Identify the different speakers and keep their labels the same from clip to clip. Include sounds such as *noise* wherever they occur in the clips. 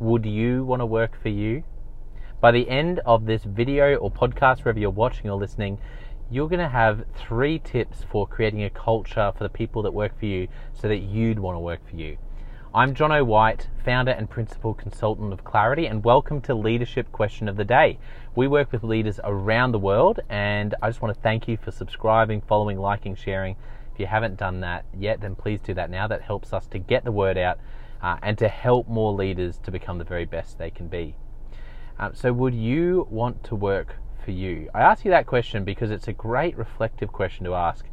Speaker 1: would you want to work for you? By the end of this video or podcast, wherever you're watching or listening, you're going to have three tips for creating a culture for the people that work for you so that you'd want to work for you. I'm Jono White, founder and principal consultant of Clarity, and welcome to Leadership Question of the Day. We work with leaders around the world, and I just want to thank you for subscribing, following, liking, sharing. If you haven't done that yet, then please do that now. That helps us to get the word out uh, and to help more leaders to become the very best they can be. Um, so, would you want to work for you? I ask you that question because it's a great reflective question to ask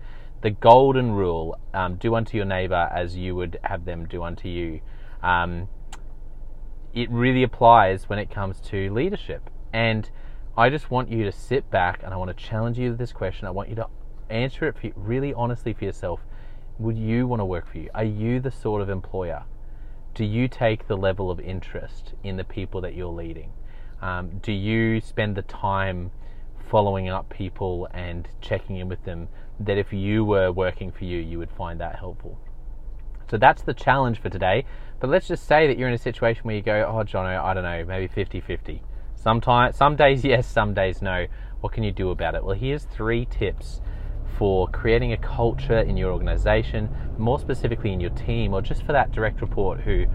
Speaker 1: the golden rule um, do unto your neighbor as you would have them do unto you. Um, it really applies when it comes to leadership. And I just want you to sit back and I want to challenge you with this question. I want you to answer it really honestly for yourself. Would you want to work for you? Are you the sort of employer? Do you take the level of interest in the people that you're leading? Um, do you spend the time following up people and checking in with them that if you were working for you, you would find that helpful. So that's the challenge for today. But let's just say that you're in a situation where you go, oh, Jono, I don't know, maybe 50 50. Sometimes, some days yes, some days no. What can you do about it? Well, here's three tips for creating a culture in your organization, more specifically in your team, or just for that direct report who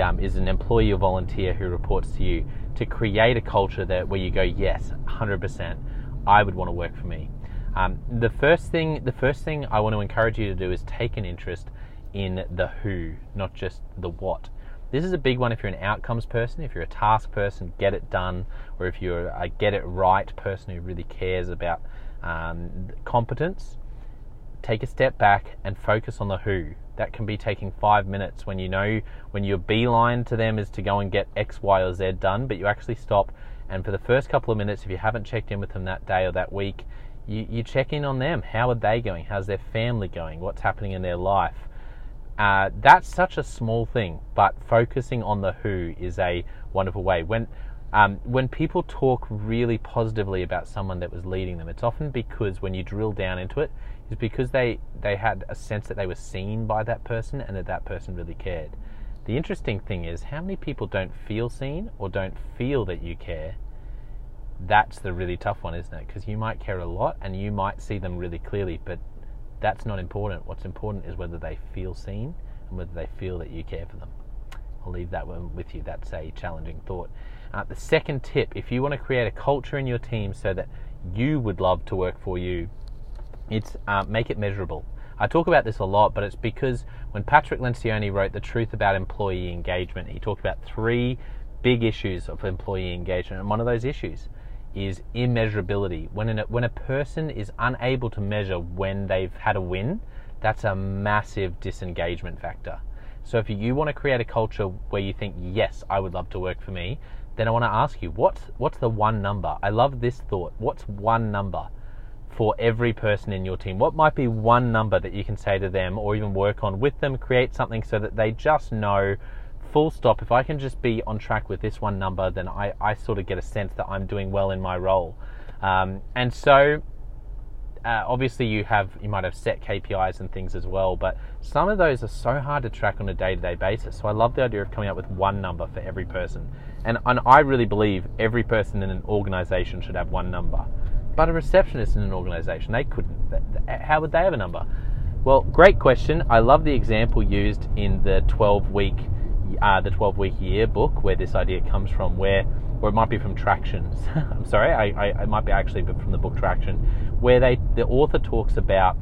Speaker 1: um, is an employee or volunteer who reports to you, to create a culture that where you go, yes, 100%, I would want to work for me. Um, the first thing, the first thing I want to encourage you to do is take an interest in the who, not just the what. This is a big one if you're an outcomes person, if you're a task person, get it done, or if you're a get it right person who really cares about um, competence. Take a step back and focus on the who. That can be taking five minutes when you know when your beeline to them is to go and get X, Y, or Z done, but you actually stop and for the first couple of minutes, if you haven't checked in with them that day or that week, you, you check in on them. How are they going? How's their family going? What's happening in their life? Uh, that's such a small thing, but focusing on the who is a wonderful way. When um, when people talk really positively about someone that was leading them, it's often because when you drill down into it, it, is because they they had a sense that they were seen by that person and that that person really cared. The interesting thing is how many people don't feel seen or don't feel that you care. That's the really tough one, isn't it? Because you might care a lot and you might see them really clearly, but that's not important. What's important is whether they feel seen and whether they feel that you care for them. I'll leave that one with you. That's a challenging thought. Uh, the second tip if you want to create a culture in your team so that you would love to work for you, it's uh, make it measurable. I talk about this a lot, but it's because when Patrick Lencioni wrote The Truth About Employee Engagement, he talked about three big issues of employee engagement. And one of those issues is immeasurability. When, a, when a person is unable to measure when they've had a win, that's a massive disengagement factor. So if you want to create a culture where you think, yes, I would love to work for me, then I want to ask you, what's, what's the one number? I love this thought. What's one number? for every person in your team? What might be one number that you can say to them or even work on with them, create something so that they just know full stop. If I can just be on track with this one number, then I, I sort of get a sense that I'm doing well in my role. Um, and so, uh, obviously, you have you might have set KPIs and things as well, but some of those are so hard to track on a day-to-day basis. So I love the idea of coming up with one number for every person, and and I really believe every person in an organization should have one number. But a receptionist in an organization, they couldn't. How would they have a number? Well, great question. I love the example used in the 12 week, uh, the 12 week year book where this idea comes from, where, or it might be from Tractions. *laughs* I'm sorry, I, I, it might be actually from the book Traction, where they, the author talks about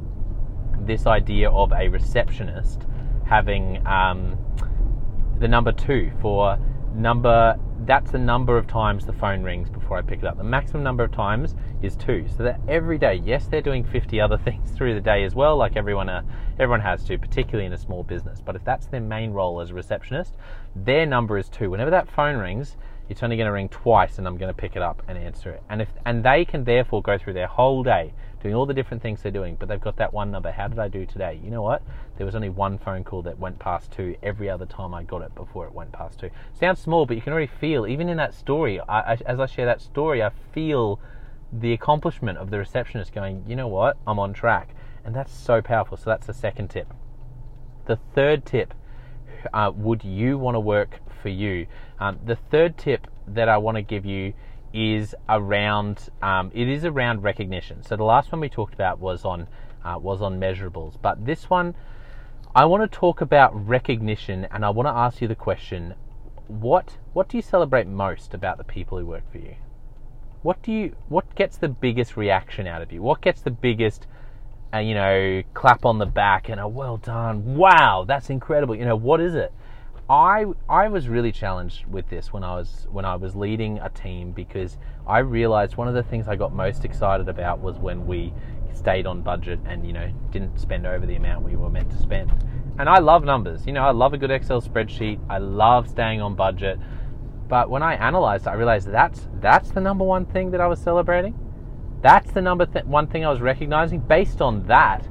Speaker 1: this idea of a receptionist having um, the number two for number that's the number of times the phone rings before I pick it up. The maximum number of times is two. So that every day, yes, they're doing 50 other *laughs* things through the day as well, like everyone uh, everyone has to, particularly in a small business. But if that's their main role as a receptionist, their number is two. Whenever that phone rings, it's only going to ring twice, and I'm going to pick it up and answer it. And if and they can therefore go through their whole day doing all the different things they're doing, but they've got that one number. How did I do today? You know what? There was only one phone call that went past two every other time I got it before it went past two. Sounds small, but you can already feel, even in that story, I, I, as I share that story, I feel the accomplishment of the receptionist going, you know what? I'm on track. And that's so powerful. So that's the second tip. The third tip uh, would you want to work for you? Um, the third tip that I want to give you is around um, it is around recognition. So the last one we talked about was on uh, was on measurables, but this one I want to talk about recognition, and I want to ask you the question: what what do you celebrate most about the people who work for you? What do you what gets the biggest reaction out of you? What gets the biggest uh, you know clap on the back and a well done? Wow, that's incredible. You know what is it? I I was really challenged with this when I was when I was leading a team because I realized one of the things I got most excited about was when we stayed on budget and you know didn't spend over the amount we were meant to spend. And I love numbers. You know, I love a good Excel spreadsheet. I love staying on budget. But when I analyzed, I realized that's that's the number one thing that I was celebrating. That's the number th- one thing I was recognizing. Based on that,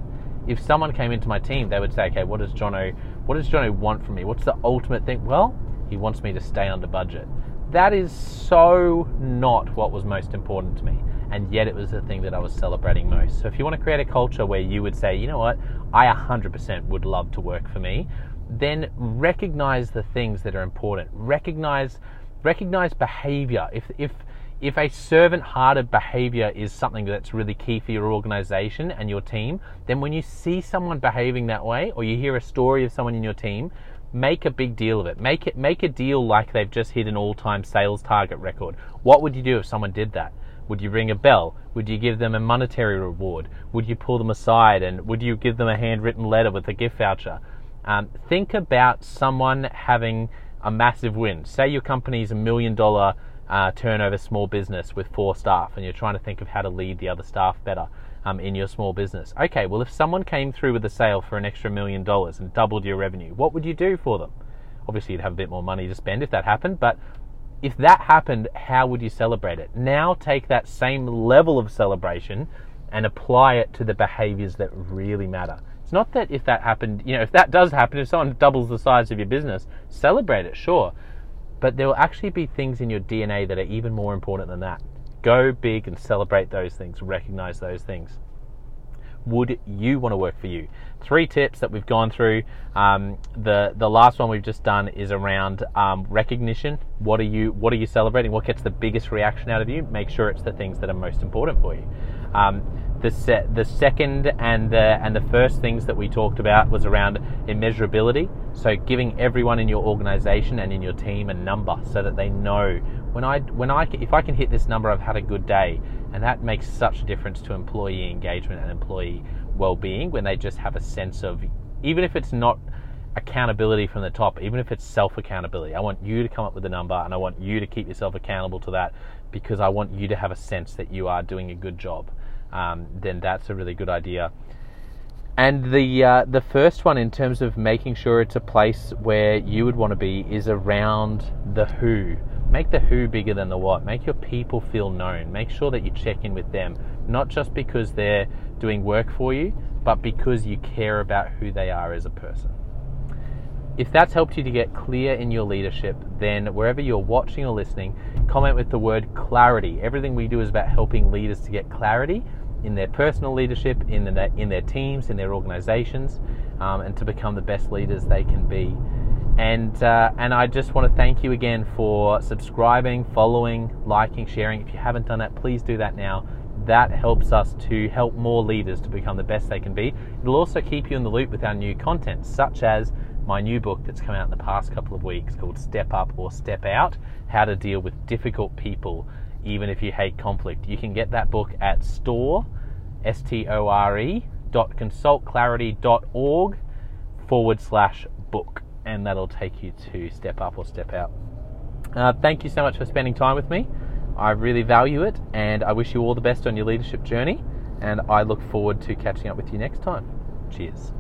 Speaker 1: if someone came into my team, they would say, "Okay, what does Jono what does Johnny want from me? What's the ultimate thing? Well, he wants me to stay under budget. That is so not what was most important to me. And yet it was the thing that I was celebrating most. So if you want to create a culture where you would say, you know what, I 100% would love to work for me, then recognize the things that are important. Recognize recognize behavior. If if if a servant hearted behavior is something that's really key for your organization and your team, then when you see someone behaving that way or you hear a story of someone in your team, make a big deal of it. Make it make a deal like they've just hit an all-time sales target record. What would you do if someone did that? Would you ring a bell? Would you give them a monetary reward? Would you pull them aside and would you give them a handwritten letter with a gift voucher? Um, think about someone having a massive win. Say your company's a million dollar uh, turnover small business with four staff and you're trying to think of how to lead the other staff better um, in your small business. Okay, well, if someone came through with a sale for an extra million dollars and doubled your revenue, what would you do for them? Obviously, you'd have a bit more money to spend if that happened, but if that happened, how would you celebrate it? Now take that same level of celebration and apply it to the behaviors that really matter. It's not that if that happened, you know, if that does happen, if someone doubles the size of your business, celebrate it, sure. But there will actually be things in your DNA that are even more important than that. Go big and celebrate those things, recognize those things. Would you want to work for you? Three tips that we've gone through. Um, the the last one we've just done is around um, recognition. What are you What are you celebrating? What gets the biggest reaction out of you? Make sure it's the things that are most important for you. Um, the the second and the and the first things that we talked about was around immeasurability. So giving everyone in your organization and in your team a number so that they know when I when I if I can hit this number, I've had a good day, and that makes such a difference to employee engagement and employee well-being when they just have a sense of even if it's not accountability from the top, even if it's self accountability. I want you to come up with a number and I want you to keep yourself accountable to that because I want you to have a sense that you are doing a good job um, then that's a really good idea. And the uh, the first one, in terms of making sure it's a place where you would want to be, is around the who. Make the who bigger than the what. Make your people feel known. Make sure that you check in with them, not just because they're doing work for you, but because you care about who they are as a person. If that's helped you to get clear in your leadership, then wherever you're watching or listening, comment with the word clarity. Everything we do is about helping leaders to get clarity in their personal leadership, in, the, in their teams, in their organizations, um, and to become the best leaders they can be. And, uh, and I just want to thank you again for subscribing, following, liking, sharing. If you haven't done that, please do that now. That helps us to help more leaders to become the best they can be. It'll also keep you in the loop with our new content, such as my new book that's come out in the past couple of weeks called Step Up or Step Out How to Deal with Difficult People even if you hate conflict. You can get that book at store, S T O R E, dot consultclarity.org forward slash book, and that'll take you to Step Up or Step Out. Uh, thank you so much for spending time with me. I really value it, and I wish you all the best on your leadership journey. And I look forward to catching up with you next time. Cheers.